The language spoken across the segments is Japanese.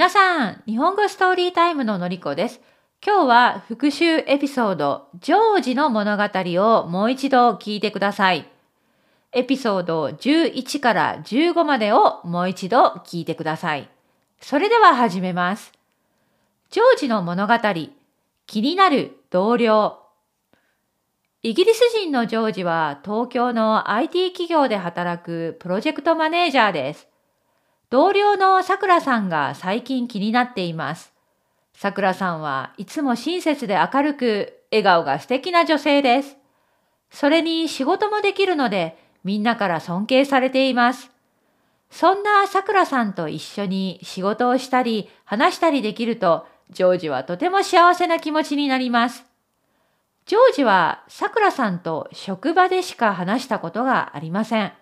皆さん、日本語ストーリータイムののりこです。今日は復習エピソード、ジョージの物語をもう一度聞いてください。エピソード11から15までをもう一度聞いてください。それでは始めます。ジョージの物語、気になる同僚。イギリス人のジョージは東京の IT 企業で働くプロジェクトマネージャーです。同僚のさくらさんが最近気になっています。さくらさんはいつも親切で明るく、笑顔が素敵な女性です。それに仕事もできるので、みんなから尊敬されています。そんなさくらさんと一緒に仕事をしたり話したりできると、ジョージはとても幸せな気持ちになります。ジョージはさくらさんと職場でしか話したことがありません。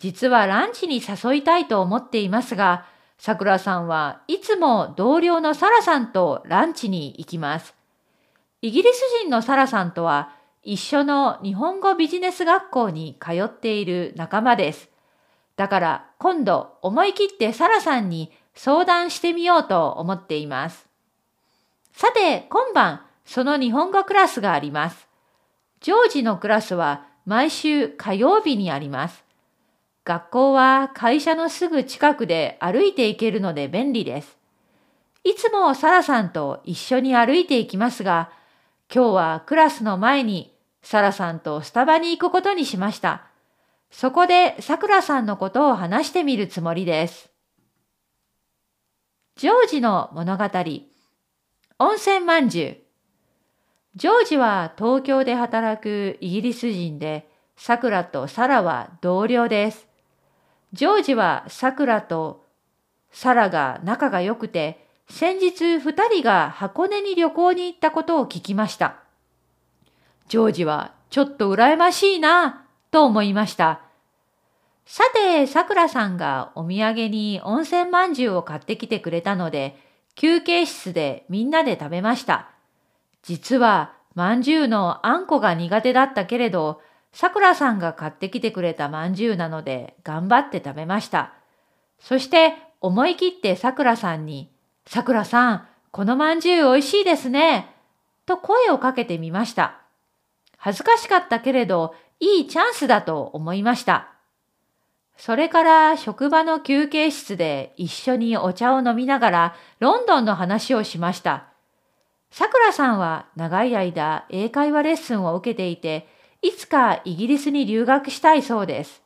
実はランチに誘いたいと思っていますが、さくらさんはいつも同僚のサラさんとランチに行きます。イギリス人のサラさんとは一緒の日本語ビジネス学校に通っている仲間です。だから今度思い切ってサラさんに相談してみようと思っています。さて今晩その日本語クラスがあります。ジョージのクラスは毎週火曜日にあります。学校は会社のすぐ近くで歩いて行けるので便利です。いつもサラさんと一緒に歩いていきますが、今日はクラスの前にサラさんとスタバに行くことにしました。そこでさくらさんのことを話してみるつもりです。ジョージの物語温泉まんじゅうジョージは東京で働くイギリス人で、さくらとサラは同僚です。ジョージはさくらとサラが仲が良くて、先日二人が箱根に旅行に行ったことを聞きました。ジョージはちょっと羨ましいなと思いました。さて、さくらさんがお土産に温泉まんじゅうを買ってきてくれたので、休憩室でみんなで食べました。実は、まんじゅうのあんこが苦手だったけれど、さくらさんが買ってきてくれたまんじゅうなので頑張って食べました。そして思い切ってさくらさんに、さくらさん、このまんじゅうおいしいですね。と声をかけてみました。恥ずかしかったけれど、いいチャンスだと思いました。それから職場の休憩室で一緒にお茶を飲みながらロンドンの話をしました。さくらさんは長い間英会話レッスンを受けていて、いつかイギリスに留学したいそうです。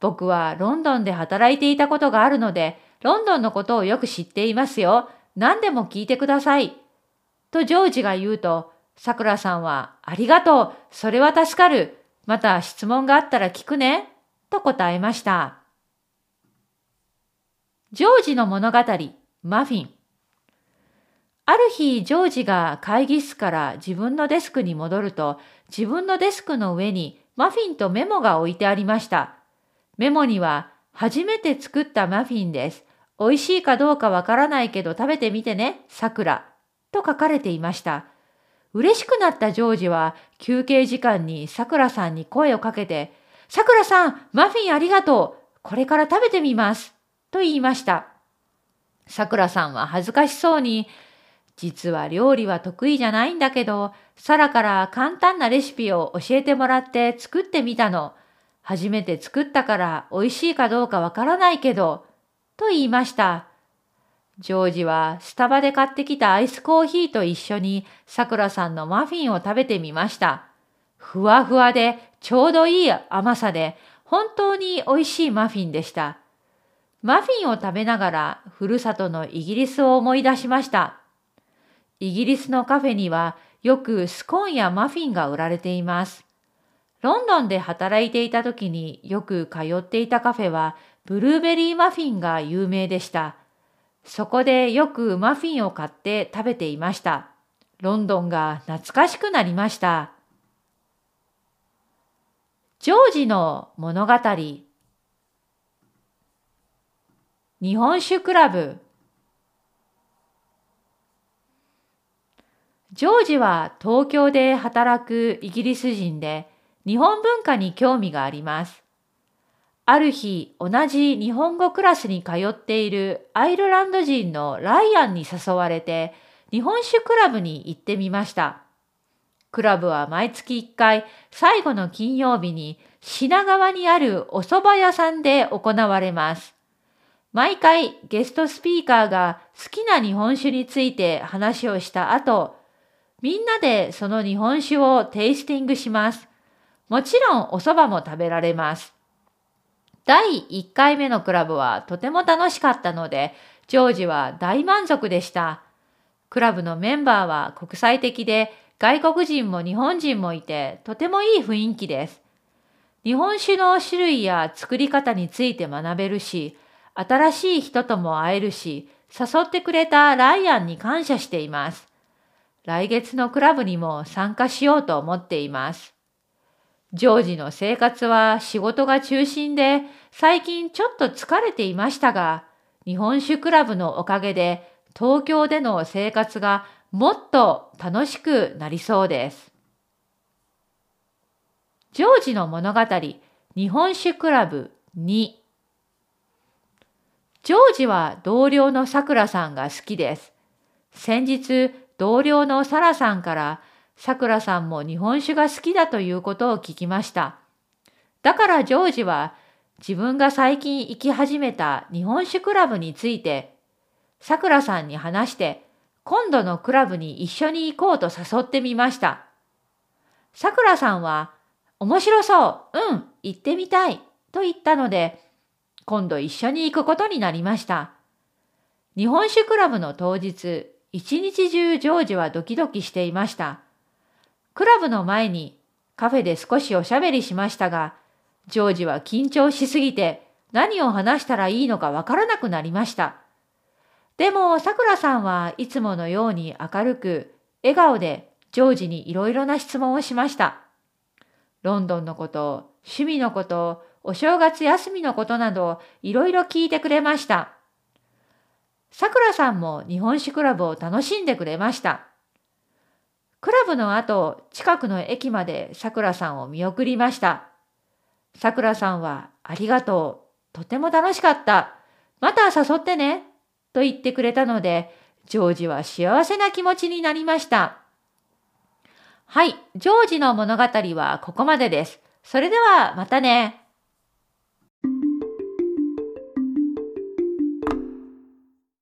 僕はロンドンで働いていたことがあるので、ロンドンのことをよく知っていますよ。何でも聞いてください。とジョージが言うと、さくらさんは、ありがとう。それは助かる。また質問があったら聞くね。と答えました。ジョージの物語、マフィン。ある日、ジョージが会議室から自分のデスクに戻ると、自分のデスクの上にマフィンとメモが置いてありました。メモには、初めて作ったマフィンです。美味しいかどうかわからないけど食べてみてね、さくら。と書かれていました。嬉しくなったジョージは休憩時間にさくらさんに声をかけて、さくらさん、マフィンありがとう。これから食べてみます。と言いました。さくらさんは恥ずかしそうに、実は料理は得意じゃないんだけど、サラから簡単なレシピを教えてもらって作ってみたの。初めて作ったから美味しいかどうかわからないけど、と言いました。ジョージはスタバで買ってきたアイスコーヒーと一緒にさくらさんのマフィンを食べてみました。ふわふわでちょうどいい甘さで本当に美味しいマフィンでした。マフィンを食べながらふるさとのイギリスを思い出しました。イギリスのカフェにはよくスコーンやマフィンが売られています。ロンドンで働いていた時によく通っていたカフェはブルーベリーマフィンが有名でした。そこでよくマフィンを買って食べていました。ロンドンが懐かしくなりました。ジョージの物語日本酒クラブジョージは東京で働くイギリス人で日本文化に興味があります。ある日、同じ日本語クラスに通っているアイルランド人のライアンに誘われて、日本酒クラブに行ってみました。クラブは毎月1回、最後の金曜日に品川にあるお蕎麦屋さんで行われます。毎回ゲストスピーカーが好きな日本酒について話をした後、みんなでその日本酒をテイスティングします。もちろんお蕎麦も食べられます。第1回目のクラブはとても楽しかったので、ジョージは大満足でした。クラブのメンバーは国際的で外国人も日本人もいてとてもいい雰囲気です。日本酒の種類や作り方について学べるし、新しい人とも会えるし、誘ってくれたライアンに感謝しています。来月のクラブにも参加しようと思っています。ジョージの生活は仕事が中心で最近ちょっと疲れていましたが、日本酒クラブのおかげで東京での生活がもっと楽しくなりそうです。ジョージの物語日本酒クラブ2ジョージは同僚のさくらさんが好きです。先日同僚のサラさんからさくらさんも日本酒が好きだということを聞きました。だからジョージは自分が最近行き始めた日本酒クラブについてさくらさんに話して今度のクラブに一緒に行こうと誘ってみました。さくらさんは面白そううん行ってみたいと言ったので今度一緒に行くことになりました。日本酒クラブの当日一日中ジョージはドキドキしていました。クラブの前にカフェで少しおしゃべりしましたが、ジョージは緊張しすぎて何を話したらいいのかわからなくなりました。でも、さくらさんはいつものように明るく、笑顔でジョージにいろいろな質問をしました。ロンドンのこと、趣味のこと、お正月休みのことなど、いろいろ聞いてくれました。さくらさんも日本酒クラブを楽しんでくれました。クラブの後、近くの駅までさくらさんを見送りました。さくらさんは、ありがとう。とても楽しかった。また誘ってね。と言ってくれたので、ジョージは幸せな気持ちになりました。はい、ジョージの物語はここまでです。それではまたね。